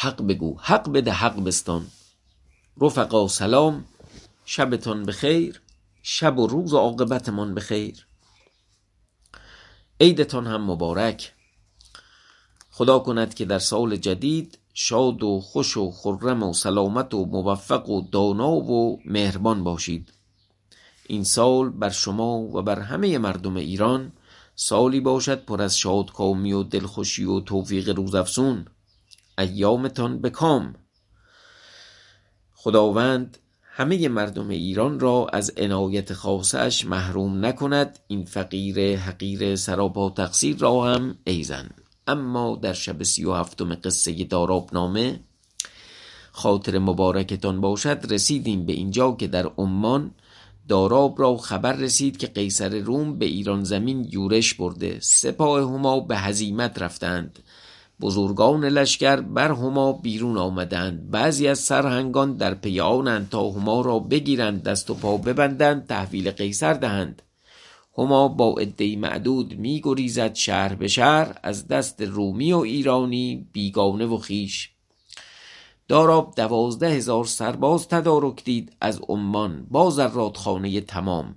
حق بگو. حق بده حق بستان. رفقا سلام شبتان بخیر شب و روز و عاقبتمان بخیر. عیدتان هم مبارک. خدا کند که در سال جدید شاد و خوش و خرم و سلامت و موفق و دانا و مهربان باشید. این سال بر شما و بر همه مردم ایران سالی باشد پر از شادکامی و دلخوشی و توفیق روزافزون. ایامتان به کام. خداوند همه مردم ایران را از عنایت خاصش محروم نکند. این فقیر حقیر سراپا تقصیر را هم ایزن اما در شب سی و هفتم قصه داراب نامه خاطر مبارکتان باشد. رسیدیم به اینجا که در عمان داراب را خبر رسید که قیصر روم به ایران زمین یورش برده. سپاه هما به هزیمت رفتند. بزرگان لشکر بر هما بیرون آمدند. بعضی از سرهنگان در پی آنند تا هما را بگیرند دست و پا ببندند تحویل قیصر دهند. هما با عدهای معدود می گریزد شهر به شهر از دست رومی و ایرانی بیگانه و خیش داراب دوازده هزار سرباز تدارک دید از عمان. با زرادخانه تمام.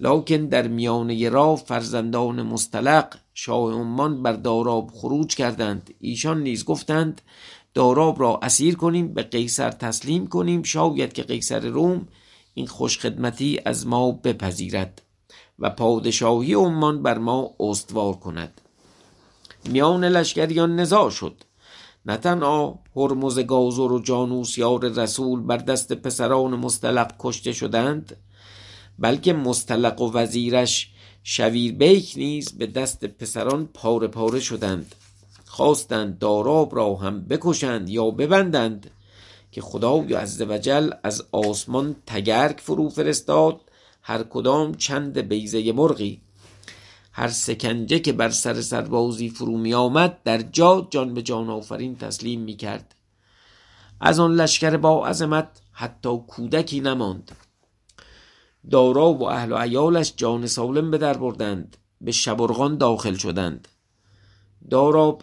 لکن در میانه راه فرزندان مستلق شاه عمان بر داراب خروج کردند. ایشان نیز گفتند داراب را اسیر کنیم به قیصر تسلیم کنیم. شاید که قیصر روم این خوشخدمتی از ما بپذیرد و پادشاهی عمان بر ما استوار کند. میان لشکریان نزاع شد. نه تنها هرمز گازر و جانوس یار رسول بر دست پسران مستلق کشته شدند بلکه مستلق و وزیرش شویر بیک نیز به دست پسران پاره پاره شدند. خواستند داراب را هم بکشند یا ببندند که خدای عزوجل از آسمان تگرگ فرو فرستاد. هر کدام چند بیزه مرغی. هر سکنجه که بر سر سربازی فرو می آمد در جا جان به جان آفرین تسلیم می کرد. از آن لشکر با عظمت حتی کودکی نماند. داراب و اهل و عیالش جان سالم به در بردند به شبرغان داخل شدند. داراب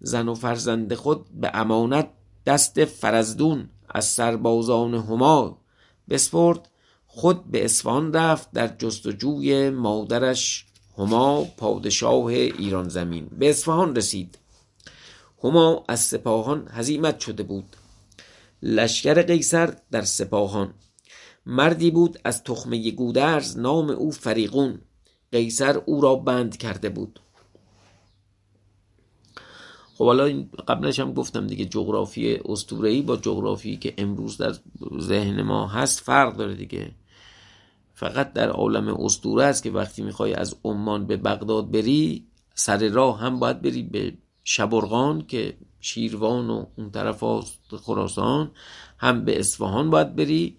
زن و فرزند خود به امانت دست فرزدون از سربازان هما بسپرد خود به اصفهان رفت در جستجوی مادرش هما پادشاه ایران زمین. به اصفهان رسید. هما از سپاهان هزیمت شده بود. لشکر قیصر در سپاهان. مردی بود از تخمه گودرز نام او فریغون قیصر او را بند کرده بود. خب حالا قبلش هم گفتم دیگه جغرافی اسطوره‌ای با جغرافی که امروز در ذهن ما هست فرق داره دیگه. فقط در عالم اسطوره است که وقتی می‌خوای از عمان به بغداد بری سر راه هم باید بری به شبرغان که شیروان و اون طرف خراسان هم به اصفهان باید بری.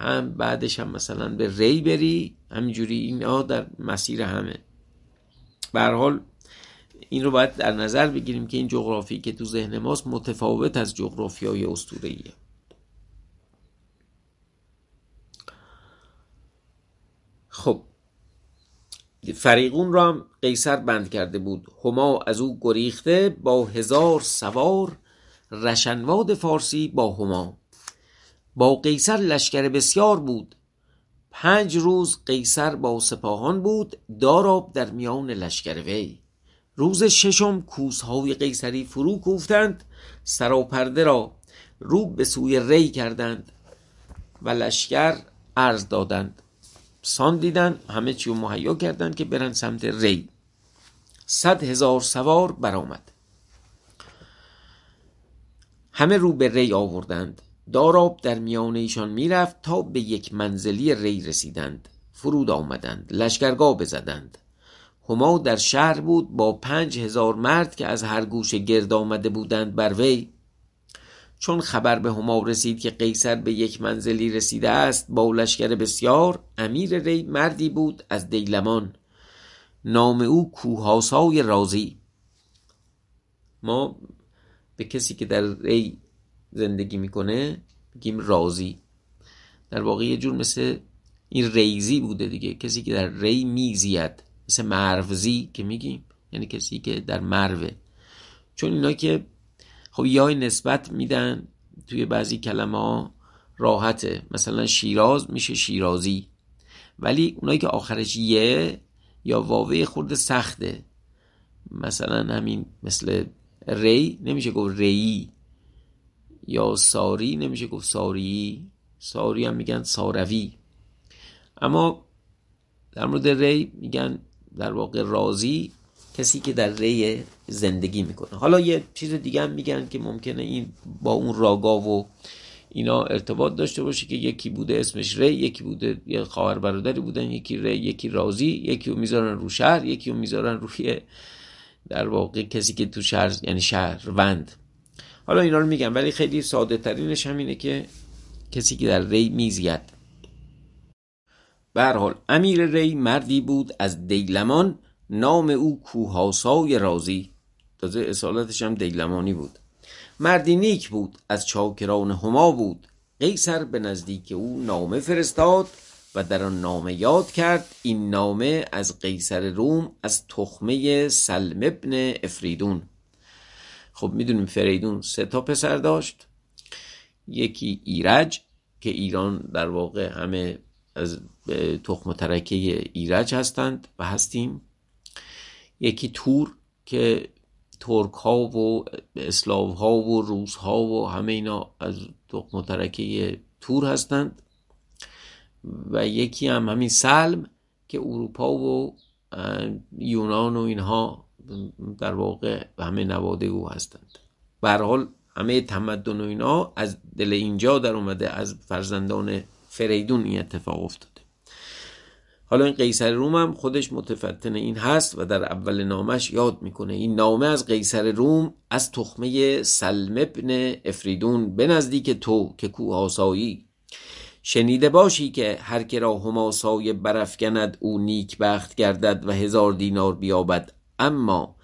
هم بعدش هم مثلا به ری بری همینجوری اینا در مسیر همه. به حال این رو باید در نظر بگیریم که این جغرافی که تو ذهن ماست متفاوت از جغرافی های اسطوره‌ایه. خب فریقون را هم قیصر بند کرده بود. هما از او گریخته با هزار سوار رشنواد فارسی با هما. با قیصر لشکر بسیار بود. پنج روز قیصر با سپاهان بود داراب در میان لشکر وی. روز ششم کوسهای قیصری فرو کوفتند سراپرده را رو به سوی ری کردند و لشکر عرض دادند. سان دیدن همه چی مهیا کردند که برن سمت ری. صد هزار سوار برآمد. همه رو به ری آوردند. داراب در میان ایشان می‌رفت تا به یک منزلی ری رسیدند. فرود آمدند لشکرگاه بزدند. هما در شهر بود با پنج هزار مرد که از هر گوشه گرد آمده بودند بر وی. چون خبر به هما رسید که قیصر به یک منزلی رسیده است با لشکر بسیار امیر ری مردی بود از دیلمان. نام او کوهاسای رازی. ما به کسی که در ری زندگی می‌کنه بگیم رازی در واقع یه جور مثل این ریزی بوده دیگه. کسی که در ری میزید مثل مروزی که میگیم یعنی کسی که در مروه چون اینا که خب یای نسبت میدن توی بعضی کلمه ها راحته. مثلا شیراز میشه شیرازی. ولی اونایی که آخرش یه یا واوه خورده سخته. مثلا همین مثل ری نمیشه گفت ری یا ساری نمیشه گفت ساری؟ ساری هم میگن ساروی. اما در مورد ری میگن در واقع رازی کسی که در ری زندگی می‌کنه. حالا یه چیز دیگه هم میگن که ممکنه این با اون راگا و اینا ارتباط داشته باشه که یکی بوده اسمش ری یکی بوده یه خواهر برادری بودن یکی ری یکی رازی یکی رو می‌ذارن رو شهر یکی رو می‌ذارن روی در واقع کسی که تو شهر یعنی شهروند. حالا اینا رو میگم ولی خیلی ساده ترینش همینه که کسی که در ری میزید. به حال امیر ری مردی بود از دیلمان نام او کوهاسای رازی. تازه اصالتش هم دیلمانی بود. مردی نیک بود از چاکران هما بود. قیصر به نزدیک او نامه فرستاد و در آن نامه یاد کرد. این نامه از قیصر روم از تخمه سلم ابن افریدون. خب می‌دونیم فریدون سه تا پسر داشت. یکی ایرج که ایران در واقع همه از تخم و ترکه ایرج هستند و هستیم. یکی تور که ترک ها و اسلاو ها و روس ها و همه اینا از تخم و ترکه تور هستند. و یکی هم همین سلم که اروپا و یونان و اینها در واقع همه نواده او هستند. به حال همه تمدن و اینا از دل اینجا در اومده از فرزندان فریدون این اتفاق افتاده. حالا این قیصر روم هم خودش متفتن این هست و در اول نامش یاد می‌کنه. این نامه از قیصر روم از تخمه سلم ابن افریدون به نزدیک تو که کوهاسایی شنیده باشی که هر که را هماسای برافکند او نیکبخت گردد و هزار دینار بیابد. اما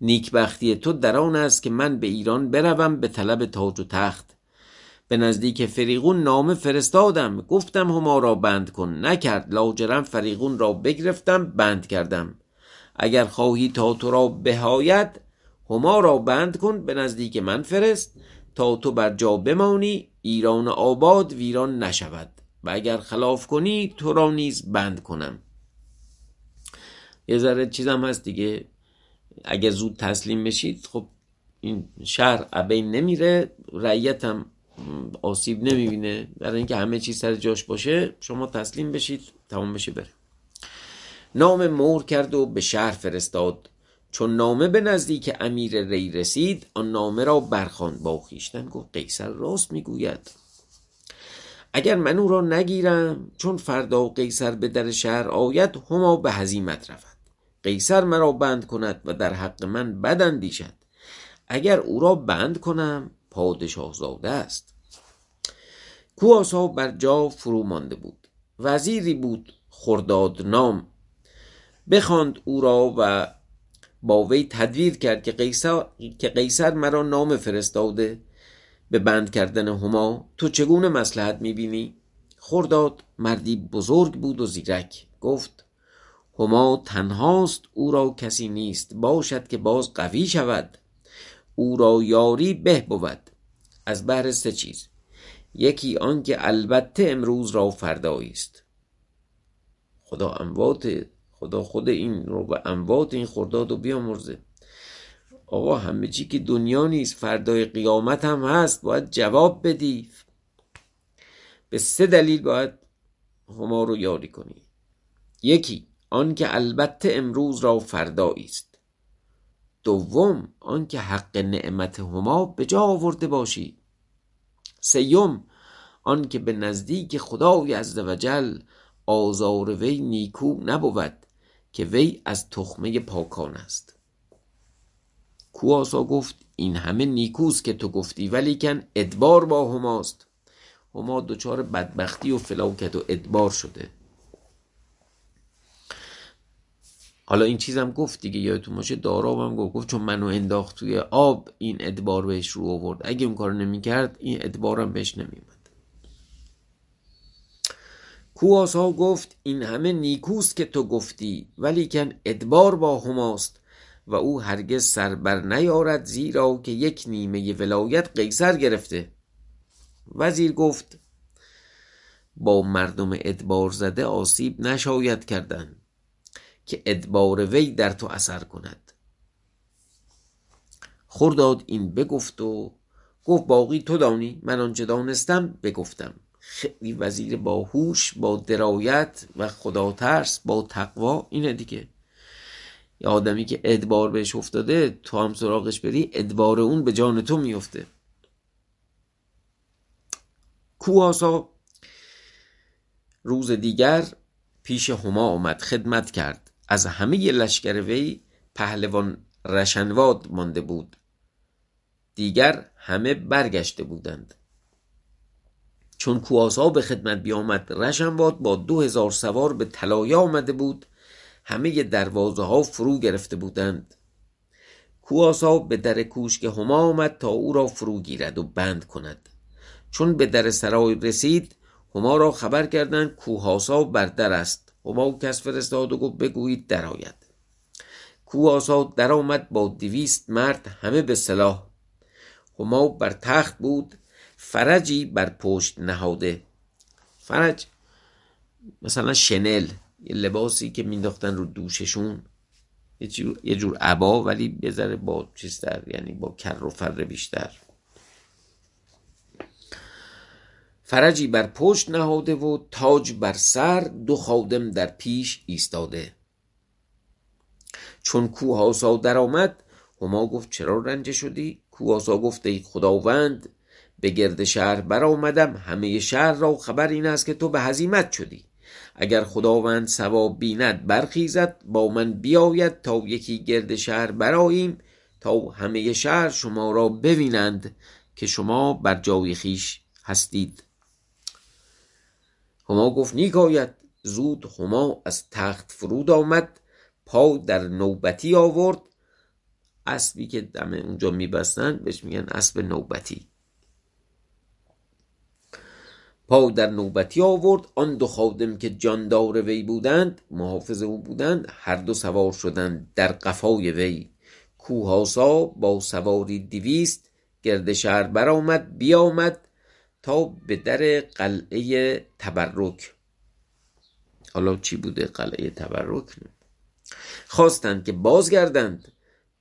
نیکبختی تو در آن است که من به ایران بروم به طلب تاج و تخت. به نزدیک فریغون نامه فرستادم. گفتم هما را بند کن. نکرد. لاجرم فریغون را بگرفتم بند کردم. اگر خواهی تا تو را بهاید هما را بند کن. به نزدیک من فرست. تا تو بر جا بمانی ایران آباد ویران نشود. و اگر خلاف کنی تو را نیز بند کنم. یه ذره چیزم هست دیگه. اگر زود تسلیم بشید خب این شهر ابین نمیره رعیت هم آسیب نمی‌بینه. برای اینکه همه چیز سر جاش باشه شما تسلیم بشید تمام بشه بره نام مور کرد و به شهر فرستاد. چون نامه به نزدیک امیر ری رسید آن نامه را برخواند. با خیشتن گفت قیصر راست می‌گوید. اگر من او را نگیرم چون فردا قیصر به در شهر آید هما به هزیمت رود. قیصر مرا بند کند و در حق من بد اندیشد. اگر او را بند کنم پادشاه زاده است کواسا بر جا فرو مانده بود. وزیری بود خرداد نام. بخواند او را و با وی تدویر کرد که قیصر, که قیصر مرا نام فرستاده به بند کردن هما. تو چگونه مسلحت می‌بینی؟ خرداد مردی بزرگ بود و زیرک. گفت هما تنهاست او را کسی نیست باشد که باز قوی شود. او را یاری به بود. از بهر سه چیز. یکی آنکه البته امروز را فردایی است. خدا اموات خدا خود این رو به اموات این خرداد رو بیامرزه. آقا همه چی که دنیا نیست فردای قیامت هم هست باید جواب بدی. به سه دلیل باید هما رو یاری کنی. یکی آنکه البته امروز را فردایی است. دوم آنکه حق نعمت هما به جا آورده باشی. سیوم آنکه به نزدیک خدای عزوجل آزار وی نیکو نبود که وی از تخمه پاکان است. کواسا گفت این همه نیکوست که تو گفتی ولیکن ادبار با هماست. هما دچار بدبختی و فلاکت و ادبار شده. حالا این چیزم گفت دیگه یادتون باشه داراب هم گفت گفت چون منو انداخت توی آب این ادبار بهش رو آورد. اگه اون کار نمی‌کرد این ادبارم بهش نمیومد کواسا گفت این همه نیکوست که تو گفتی ولیکن ادبار با هماست و او هرگز سر بر نیارد زیرا که یک نیمه ولایت قیصر گرفته. وزیر گفت با مردم ادبار زده آسیب نشاید کردن. که ادبار وی در تو اثر کند. خرداد این بگفت و گفت باقی تو دانی من آنچه دانستم بگفتم. خیلی وزیر باهوش با درایت و خدا ترس با تقوا اینه دیگه. یه آدمی که ادبار بهش افتاده تو هم سراغش بری ادبار اون به جان تو میفته. کواسا روز دیگر پیش هما آمد خدمت کرد. از همه لشکر وی پهلوان رشنواد مانده بود. دیگر همه برگشته بودند. چون کواسا به خدمت بیامد رشنواد با دو هزار سوار به طلایه آمده بود. همه دروازه ها فرو گرفته بودند. کواسا به در کوشک هما آمد تا او را فرو گیرد و بند کند. چون به در سرای رسید هما را خبر کردند کوهاسا بر در است. هما کس فرستاد و گفت بگویید درآید. کوهاسا درآمد با دویست مرد همه به سلاح. هما بر تخت بود فرجی بر پشت نهاده. فرج مثلا شنل یه لباسی که مینداختن رو دوششون. یه جور, عبا ولی بذاره با چیزتر یعنی با کر و فر بیشتر. فرجی بر پشت نهاده و تاج بر سر دو خادم در پیش ایستاده. چون کوهاسا در آمد هما گفت چرا رنجه شدی؟ کوهاسا گفت ای خداوند به گرد شهر برآمدم همه شهر را خبر این است که تو به هزیمت شدی. اگر خداوند ثواب بیند برخیزد با من بیاید تا یکی گرد شهر براییم تا همه شهر شما را ببینند که شما بر جای خیش هستید. هما گفت نیک زود هما از تخت فرود آمد پا در نوبتی آورد. اسبی که دم اونجا میبستن بهش میگن اسب نوبتی. پا در نوبتی آورد. آن دو خادم که جاندار وی بودند محافظ او بودند هر دو سوار شدند در قفای وی. کوهاسا با سواری دویست گرد شهر برآمد بیامد. تا به در قلعه تبرک. حالا چی بوده قلعه تبرک؟ خواستند که بازگردند.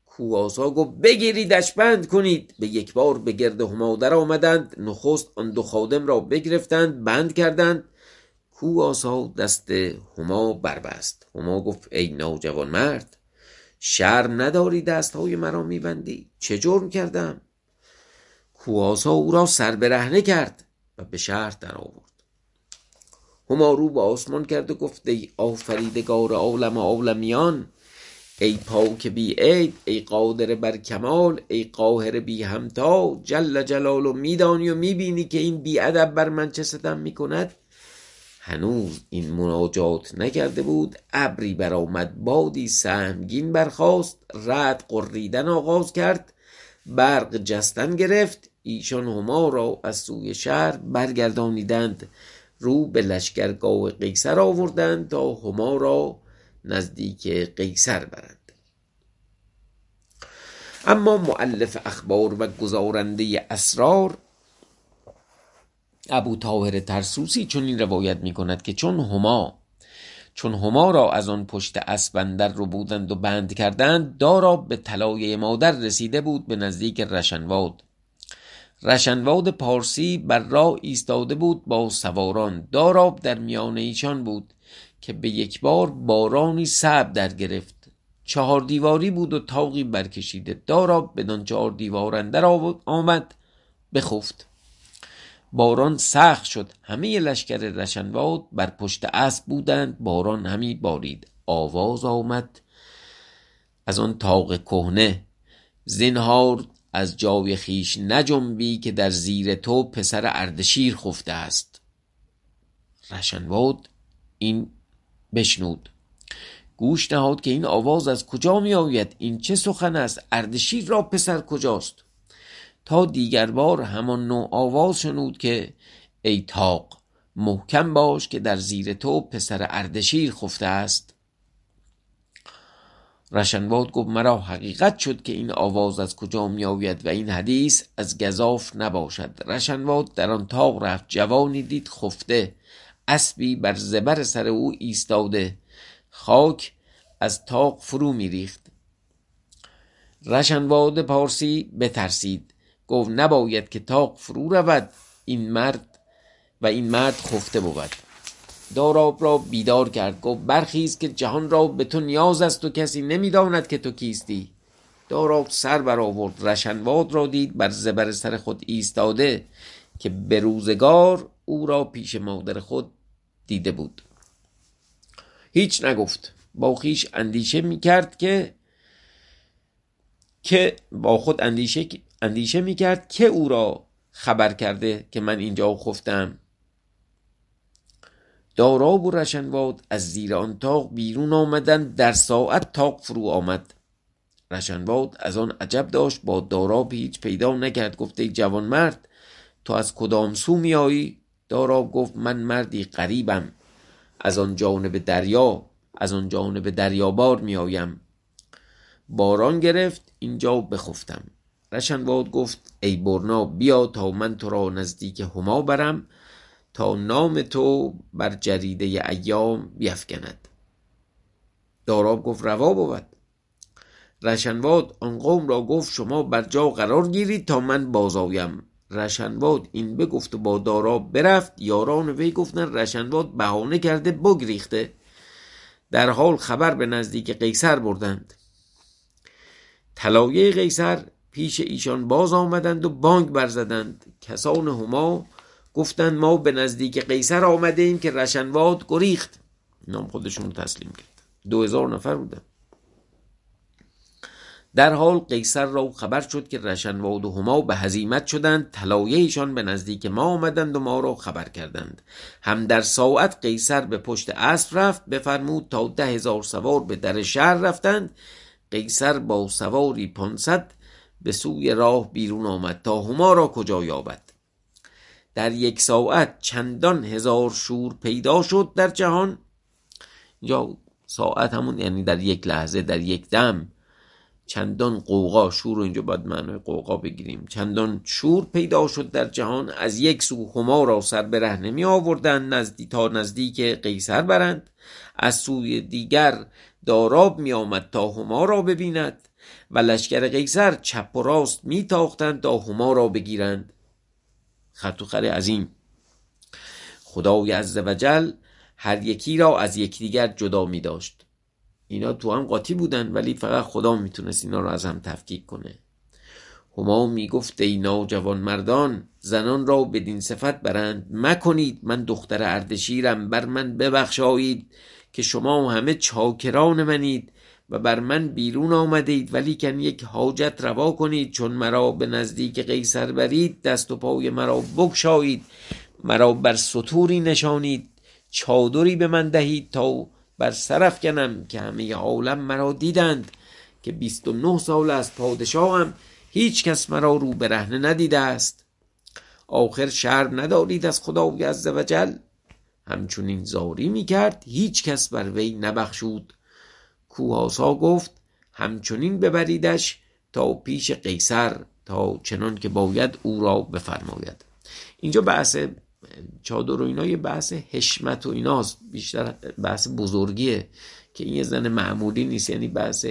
کواسا گفت بگیریدش بند کنید. به یک بار به گرد هما در آمدند. نخست آن دو خادم را بگرفتند بند کردند. کواسا دست هما بربست. هما گفت ای نوجوان مرد شرم نداری دست های مرا میبندی؟ چه جرم کردم؟ کواسا او را سر برهنه کرد و به شهر در آورد هما رو به آسمان کرد و گفت ای آفریدگار عالم عالمیان ای پاک بی عید ای قادر بر کمال ای قاهر بی همتا جل جلال و میدانی و می‌بینی که این بی ادب بر من چه ستم می‌کند؟ هنوز این مناجات نکرده بود ابری برآمد بادی سهمگین برخاست رد قریدن آغاز کرد برق جستن گرفت ایشان هما را از سوی شهر برگردانیدند. رو به لشکرگاه قیصر آوردند تا هما را نزدیک قیصر برند. اما معلف اخبار و گزارنده اسرار ابو طاهر ترسوسی چون این روایت می کند که چون هما چون هما را از آن پشت اسبندر رو بودند و بند کردند دارا به طلایه مادر رسیده بود به نزدیک رشنواد. رشنواد پارسی بر راه ایستاده بود با سواران. داراب در میان ایشان بود که به یک بار بارانی سب در گرفت. چهار دیواری بود و تاقی برکشیده. داراب بدان چهار دیوار اندر آمد بخفت. باران سخت شد. همه لشکر رشنواد بر پشت اسب بودند. باران همی بارید. آواز آمد. از آن تاق کهنه. زنهار از جای خیش نجنبی که در زیر تو پسر اردشیر خفته است. رشنواد این بشنود. گوش نهاد که این آواز از کجا می آید این چه سخن است؟ اردشیر را پسر کجاست؟ تا دیگر بار همان نوع آواز شنود که ای تاق محکم باش که در زیر تو پسر اردشیر خفته است. رشنواد گفت مرا حقیقت شد که این آواز از کجا می آید و این حدیث از گذاف نباشد. رشنواد در آن تاق رفت جوانی دید خفته اسبی بر زبر سر او ایستاده خاک از تاق فرو می ریخت رشنواد پارسی بترسید گفت نباید که تاق فرو رود این مرد و این مرد خفته بود. داراب را بیدار کرد. گفت برخیز که جهان را به تو نیاز است و کسی نمی‌داند که تو کیستی. داراب سر برآورد. رشنواد را دید بر زبر سر خود ایستاده که به روزگار او را پیش مادر خود دیده بود. هیچ نگفت. با خیش اندیشه می‌کرد که که با خود اندیشه اندیشه می‌کرد که او را خبر کرده که من اینجا خفتم. داراب و رشنواد از زیر آن تاق بیرون آمدن در ساعت تاق فرو آمد. رشنواد از آن عجب داشت با داراب هیچ پیدا نکرد. گفته جوان مرد تو از کدام سو میایی؟ داراب گفت من مردی قریبم از آن جانب دریا از آن جانب دریابار میآیم. باران گرفت اینجا بخفتم. رشنواد گفت ای برنا بیا تا من تو را نزدیک هما برم. تا نام تو بر جریده ایام بیفکند. داراب گفت روا بود. رشنواد آن قوم را گفت شما بر جا قرار گیرید تا من بازایم رشنواد این بگفت و با داراب برفت. یاران وی گفتن رشنواد بهانه کرده بگریخته. در حال خبر به نزدیک قیصر بردند. طلایه قیصر پیش ایشان باز آمدند و بانگ برزدند. کسان هما گفتند ما به نزدیک قیصر آمده ایم که رشنواد گریخت. نام خودشون رو تسلیم کرد. دو هزار نفر بودن. در حال قیصر را خبر شد که رشنواد و هما به هزیمت شدند. طلایه ایشان به نزدیک ما آمدند و ما را خبر کردند. هم در ساعت قیصر به پشت اسب رفت بفرمود تا ده هزار سوار به در شهر رفتند. قیصر با سواری پانصد به سوی راه بیرون آمد تا هما را کجا یابد؟ در یک ساعت چندان هزار شور پیدا شد در جهان. یا ساعت همون یعنی در یک لحظه در یک دم چندان قوقا شور رو اینجا باید معنای قوقا بگیریم. چندان شور پیدا شد در جهان از یک سو هما را سر به ره نمی آوردن نزدی تا نزدیک قیصر برند. از سوی دیگر داراب می آمد تا هما را ببیند. و لشکر قیصر چپ و راست می تاختند تا هما را بگیرند. خط و خر عظیم خدای عزوجل هر یکی را از یکدیگر جدا می داشت. اینا تو هم قاطی بودن ولی فقط خدا می‌تونست اینا رو از هم تفکیک کنه. هما می‌گفت ای جوان مردان زنان را بدین صفت برند مکنید. من دختر اردشیرم بر من ببخشایید که شما همه چاکران منید. و بر من بیرون آمدید ولی کن یک حاجت روا کنید چون مرا به نزدیک قیصر برید دست و پای مرا بکشایید مرا بر سطوری نشانید چادری به من دهید تا بر سرف کنم که همه عالم مرا دیدند که بیست و نه سال از پادشاهم هیچ کس مرا رو برهنه ندیده است. آخر شرم ندارید از خدای عزوجل همچنین زاری می‌کرد هیچ کس بر وی نبخشود. کوهاسا گفت همچنین ببریدش تا پیش قیصر تا چنان که باید او را بفرماید. اینجا بحث چادر و اینا یه بحث حشمت و ایناست بیشتر بحث بزرگیه که این یه زن معمولی نیست یعنی بحث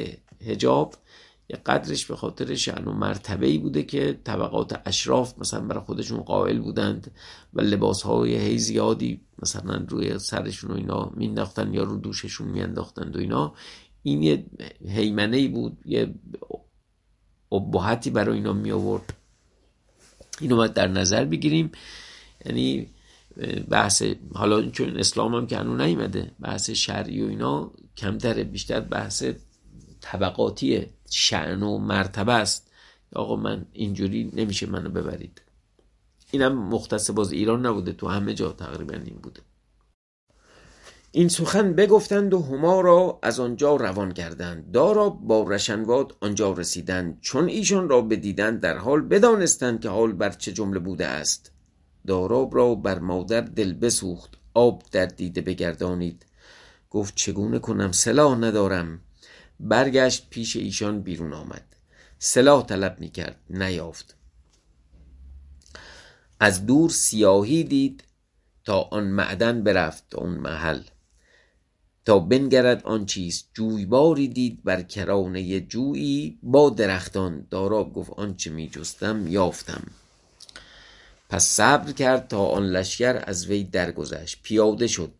هجاب یه قدرش به خاطر شعن و مرتبه ای بوده که طبقات اشراف مثلا برای خودشون قائل بودند و لباس های هی زیادی مثلا روی سرشون و اینا مینداختن یا رو دوششون میانداختند و اینا. این یه حیمنه ای بود یه ابهتی برای اینا می آورد اینو باید در نظر بگیریم. یعنی بحث حالا چون اسلام هم که هنو نیمده بحث شرعی و اینا کمتره بیشتر بحث طبقاتی شعن و مرتبه است. آقا من اینجوری نمیشه منو ببرید. اینم مختص باز ایران نبوده تو همه جا تقریبا این بوده. این سخن بگفتند و هما را از آنجا روان کردند. دارا با رشنواد آنجا رسیدند. چون ایشان را بدیدند در حال بدانستند که حال بر چه جمله بوده است. داراب را بر مادر دل بسوخت. آب در دیده بگردانید. گفت چگونه کنم؟ سلاح ندارم. برگشت پیش ایشان بیرون آمد. سلاح طلب می کرد نیافت. از دور سیاهی دید تا آن معدن برفت اون محل. تا بنگرد آن چیز. جویباری دید بر کرانه جویی. با درختان دارا گفت آنچه می جستم یافتم. پس صبر کرد تا آن لشکر از وی درگذشت. پیاده شد.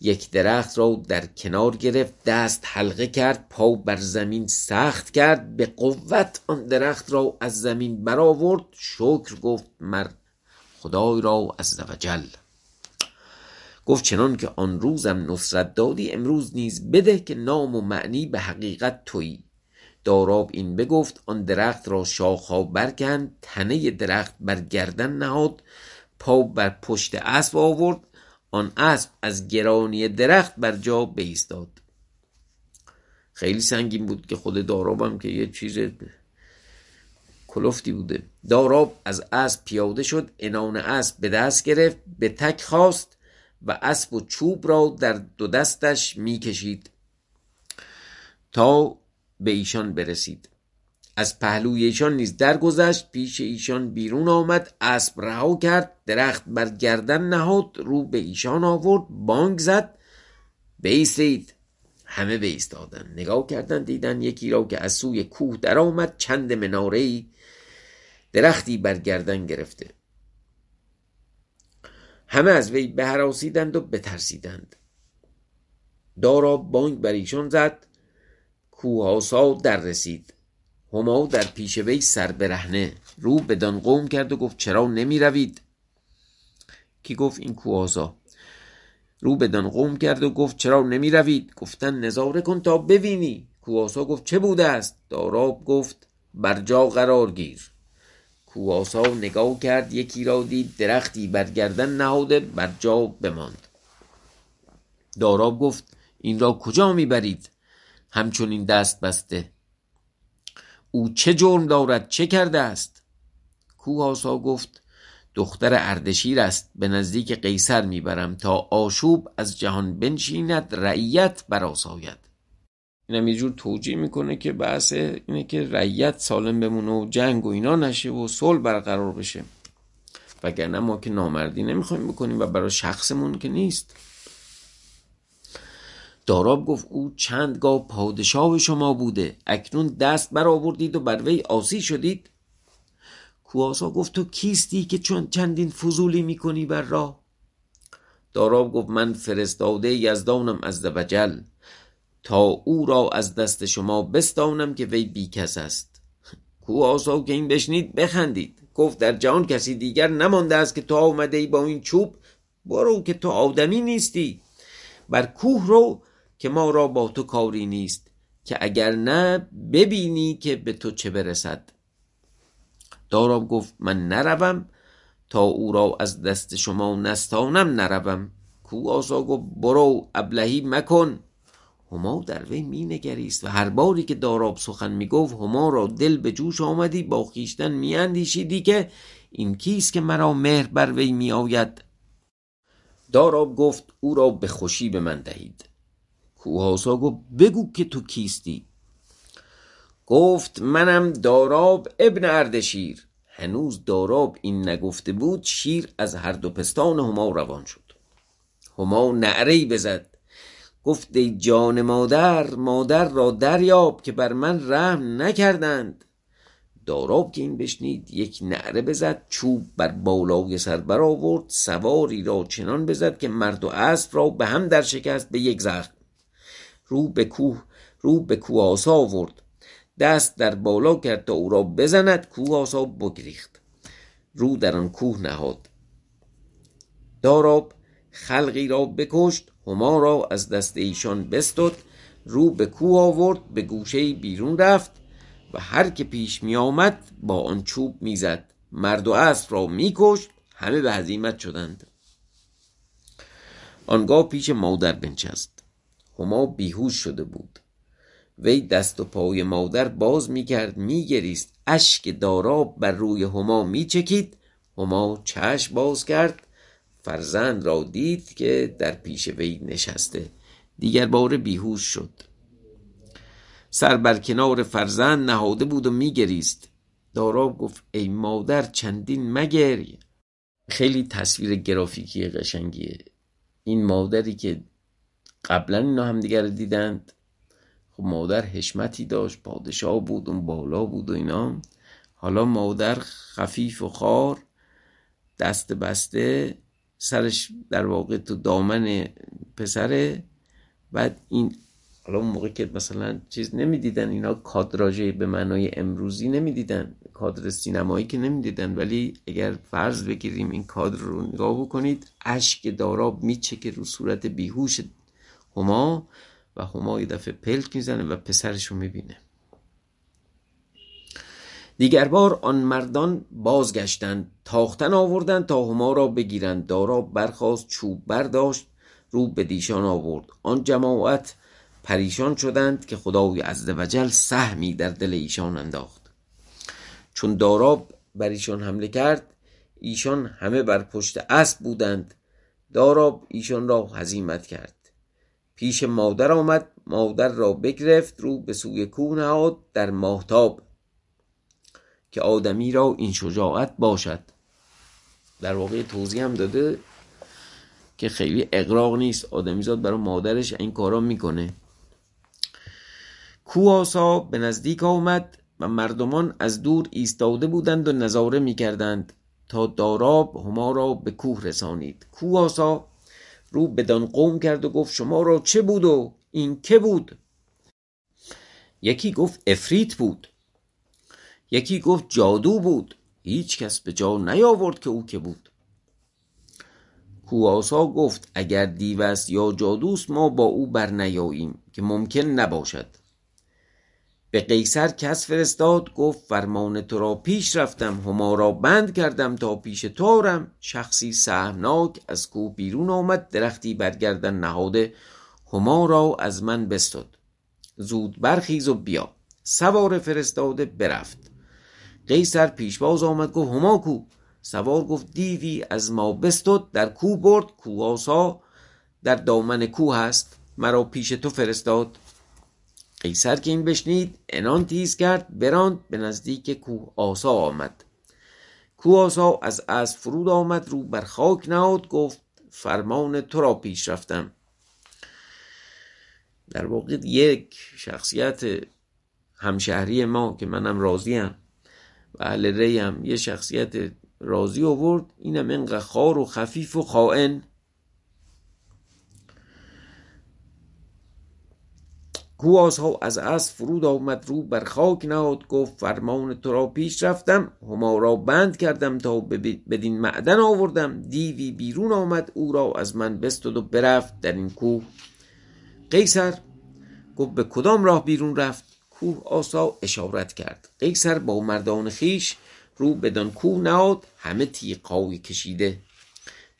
یک درخت را در کنار گرفت. دست حلقه کرد. پا بر زمین سخت کرد. به قوت آن درخت را از زمین برآورد. شکر گفت مر خدای را عز وجل گفت چنان که آن روزم نصرت دادی امروز نیز بده که نام و معنی به حقیقت تویی. داراب این بگفت آن درخت را شاخها برکند تنه درخت بر گردن نهاد پا بر پشت اسب آورد آن اسب از گرانی درخت بر جا بایستاد. خیلی سنگین بود که خود دارابم که یه چیز کلفتی بوده. داراب از اسب پیاده شد انان اسب به دست گرفت به تک خواست و اسب و چوب را در دو دستش می‌کشید تا به ایشان برسید. از پهلوی ایشان نیز درگذشت پیش ایشان بیرون آمد اسب رها کرد درخت بر گردن نهاد رو به ایشان آورد بانگ زد بیستید. همه بیستادن نگاه کردن دیدن یکی را که از سوی کوه درآمد چند مناره درختی بر گردن گرفته. همه از وی بهراسیدند و بترسیدند. دارا بانگ بر ایشان زد کوهاسا در رسید. هما در پیش وی سر برهنه رو بدان قوم کرد و گفت چرا نمی روید؟ کی گفت این کوهاسا؟ رو بدان قوم کرد و گفت چرا نمی روید؟ گفتن نظاره کن تا ببینی. کوهاسا گفت چه بوده است؟ داراب گفت بر جا قرار گیر. کوهاسا نگاه کرد یکی را دید درختی بر گردن نهاده بر جا بماند. داراب گفت این را کجا می‌برید؟ همچون این دست بسته. او چه جرم دارد؟ چه کرده است؟ کوهاسا گفت دختر اردشیر است به نزدیک قیصر می‌برم تا آشوب از جهان بنشیند رعیت براساید اینم یه جور توجیه می‌کنه که بحث اینه که رعیت سالم بمونه و جنگ و اینا نشه و صلح برقرار بشه. وگرنه ما که نامردی نمی‌خوایم بکنیم و برای شخصمون که نیست. داراب گفت او چندگاه پادشاه شما بوده. اکنون دست برآوردید و بر وی آسی شدید. کواسا گفت تو کیستی که چون چندین فضولی می‌کنی بر راه؟ داراب گفت من فرستاده یزدانم از وجل تا او را از دست شما بستانم که وی بیکس است. کواسا که این بشنید بخندید. گفت در جهان کسی دیگر نمانده است که تو آمده ای با این چوب برو که تو آدمی نیستی. بر کوه رو که ما را با تو کاری نیست که اگر نه ببینی که به تو چه برسد. داراب گفت من نروم. تا او را از دست شما نستانم نروم. کو آسا گفت برو ابلهی مکن. هما در وی می نگریست و هر باری که داراب سخن می گفت هما را دل به جوش آمدی با خیشتن می اندیشیدی که این کیست که مرا مهر بر وی می آید داراب گفت او را به خوشی به من دهید. کوهاسا گفت بگو که تو کیستی. گفت منم داراب ابن اردشیر. هنوز داراب این نگفته بود شیر از هر دو پستان هما روان شد. هما نعرهی بزد. گفت ای جان مادر مادر را دریاب که بر من رحم نکردند. داراب که این بشنید یک نعره بزد چوب بر بالای سر برآورد سواری را چنان بزد که مرد و اسب را به هم در شکست به یک زخم. رو به کوه رو به کوه آسا آورد. دست در بالا کرد تا او را بزند کوه آسا بگریخت. رو در آن کوه نهاد. داراب خلقی را بکشت هما را از دست ایشان بستد رو به کوه آورد به گوشه بیرون رفت و هر که پیش می آمد با آن چوب می‌زد. مرد و اسب را میکشت همه به هزیمت شدند. آنگاه پیش مادر بنشست. هما بیهوش شده بود. وی دست و پای مادر باز می‌کرد میگریست. اشک داراب بر روی هما میچکید. هما چشم باز کرد. فرزند را دید که در پیش وی نشسته. دیگر بار بیهوش شد. سر بر کنار فرزند نهاده بود و میگریست. داراب گفت ای مادر چندین مگری خیلی تصویر گرافیکی قشنگیه. این مادری که قبلا اینا هم دیگر دیدند. خب مادر حشمتی داشت پادشاه بود اون بالا بود و اینا. حالا مادر خفیف و خار دست بسته. سرش در واقع تو دامن پسره. بعد این حالا اون موقع که مثلا چیز نمی‌دیدن اینا کادراژه به معنای امروزی نمی‌دیدن کادر سینمایی که نمی‌دیدن. ولی اگر فرض بگیریم این کادر رو نگاه بکنید اشک داراب میچه رو صورت بیهوش هما و هما یه دفعه پلک می‌زنه و پسرش رو می‌بینه. دیگر بار آن مردان بازگشتند تاختن آوردند تا هما را بگیرند. داراب برخواست چوب برداشت رو به دیشان آورد. آن جماعت پریشان شدند که خدای عزوجل سهمی در دل ایشان انداخت. چون داراب بر ایشان حمله کرد ایشان همه بر پشت اسب بودند. داراب ایشان را هزیمت کرد. پیش مادر آمد مادر را بگرفت رو به سوی کوه نهاد در ماهتاب که آدمی را این شجاعت باشد. در واقع توضیح هم داده که خیلی اقراق نیست. آدمیزاد برای مادرش این کارا می‌کنه. کواسا به نزدیک آمد و مردمان از دور ایستاده بودند و نظاره می‌کردند تا داراب هما را به کوه رسانید. کواسا رو بدان قوم کرد و گفت شما را چه بود و این که بود؟ یکی گفت افریت بود. یکی گفت جادو بود. هیچ کس به جا نیاورد که او که بود. کواسا گفت اگر دیو است یا جادوست ما با او بر نیاییم که ممکن نباشد. به قیصر کس فرستاد گفت فرمان تو را پیش رفتم هما را بند کردم تا پیش تارم شخصی سهمناک از کوه بیرون آمد درختی برگردن نهاده هما را از من بستد. زود برخیز و بیا. سوار فرستاده برفت. قیصر پیشواز آمد گفت هما کو؟ سوار گفت دیوی از ما بستد در کو برد کواسا در دامن کوه هست مرا پیش تو فرستاد. قیصر که این بشنید انان تیز کرد براند به نزدیک کوه آسا آمد. کوه آسا از از فرود آمد رو بر خاک نهاد گفت فرمان تو را پیش رفتم. در واقع یک شخصیت همشهری ما که منم راضیم. اهل ری هم یه شخصیت راضی آورد. اینم انقدر خار و خفیف و خائن. ها از از فرود آمد رو بر خاک نهاد گفت فرمان تو را پیش رفتم. هما را بند کردم تا بدین معدن آوردم. دیوی بیرون آمد او را از من بستد و برفت در این کوه. قیصر گفت به کدام راه بیرون رفت؟ کوه آسا اشارت کرد. قیصر با مردان خیش رو بدان کوه نهاد همه تیقای کشیده.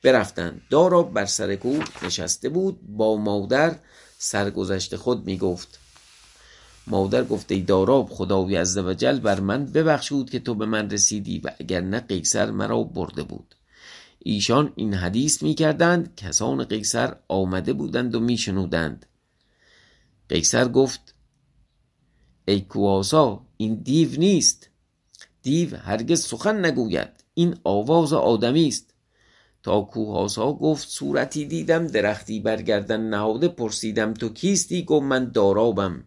برفتند. دارا بر سر کوه نشسته بود. با مادر سرگذشت خود می گفت مادر گفت ای داراب خدای عزوجل بر من ببخشود که تو به من رسیدی و اگر نه قیصر مرا برده بود. ایشان این حدیث می کردند کسان قیصر آمده بودند و می شنودند قیصر گفت ای کواسا این دیو نیست. دیو هرگز سخن نگوید. این آواز آدمی است. تا کوهاسا گفت صورتی دیدم درختی برگردن نهاده پرسیدم تو کیستی؟ گفت من دارابم.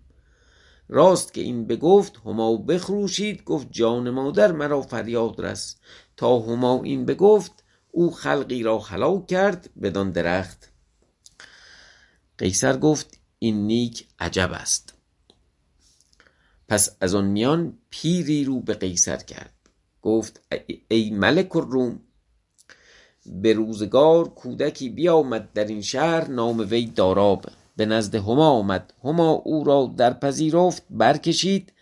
راست که این بگفت هما بخروشید گفت جان مادر مرا فریاد رس. تا هما این بگفت او خلقی را هلاک کرد بدان درخت. قیصر گفت این نیک عجب است. پس از آن میان پیری رو به قیصر کرد. گفت ای ملک الروم به روزگار کودکی بیامد در این شهر نام وی داراب. به نزد هما آمد. هما او را در پذیرفت برکشید.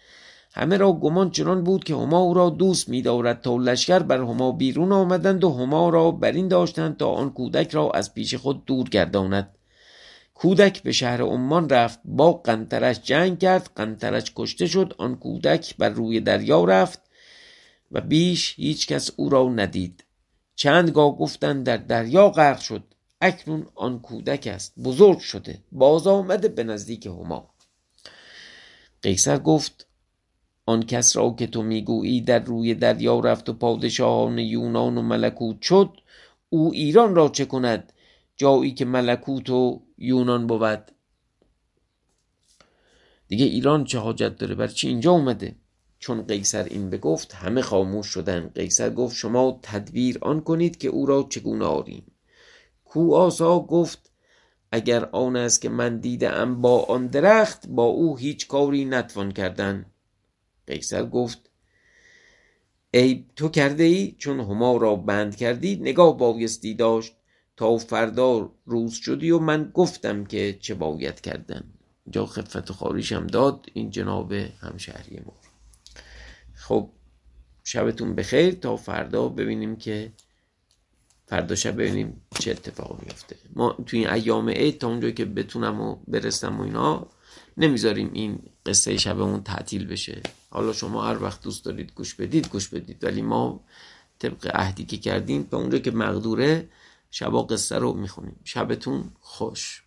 همه را گمان چنان بود که هما او را دوست می‌دارد تا لشکر بر هما بیرون آمدند و هما را بر این داشتند تا آن کودک را از پیش خود دور گرداند. کودک به شهر عمان رفت با قنترش جنگ کرد قنترش کشته شد آن کودک بر روی دریا رفت و بیش هیچ کس او را ندید. چندگاه گفتند در دریا غرق شد اکنون آن کودک است بزرگ شده باز آمده به نزدیک هما. قیصر گفت آن کس را که تو می‌گویی در روی دریا رفت و پادشاهان یونان و ملکوت شد او ایران را چه کند؟ جایی که ملکوت و یونان بود. دیگه ایران چه حاجت داره؟ بر چی اینجا اومده؟ چون قیصر این بگفت همه خاموش شدن. قیصر گفت شما تدبیر آن کنید که او را چگونه آریم. کو آسا گفت اگر آن است که من دیدم با آن درخت با او هیچ کاری نتوان کردن. قیصر گفت ای تو کرده ای؟ چون هما را بند کردی نگاه بایستی داشت. تا فردا روز شدی و من گفتم که چه باید کردن اینجا خفت خاریش هم داد این جناب همشهری ما. خب شبتون بخیر. تا فردا ببینیم که فردا شب ببینیم چه اتفاق میفته ما توی این ایام عید تا اونجایی که بتونم و برسم و اینا نمی‌ذاریم این قصه شبمون تعطیل بشه. حالا شما هر وقت دوست دارید گوش بدید گوش بدید. ولی ما طبق عهدی که کردیم به اونجا که مقدوره شبا قصه رو می‌خونیم. شبتون خوش.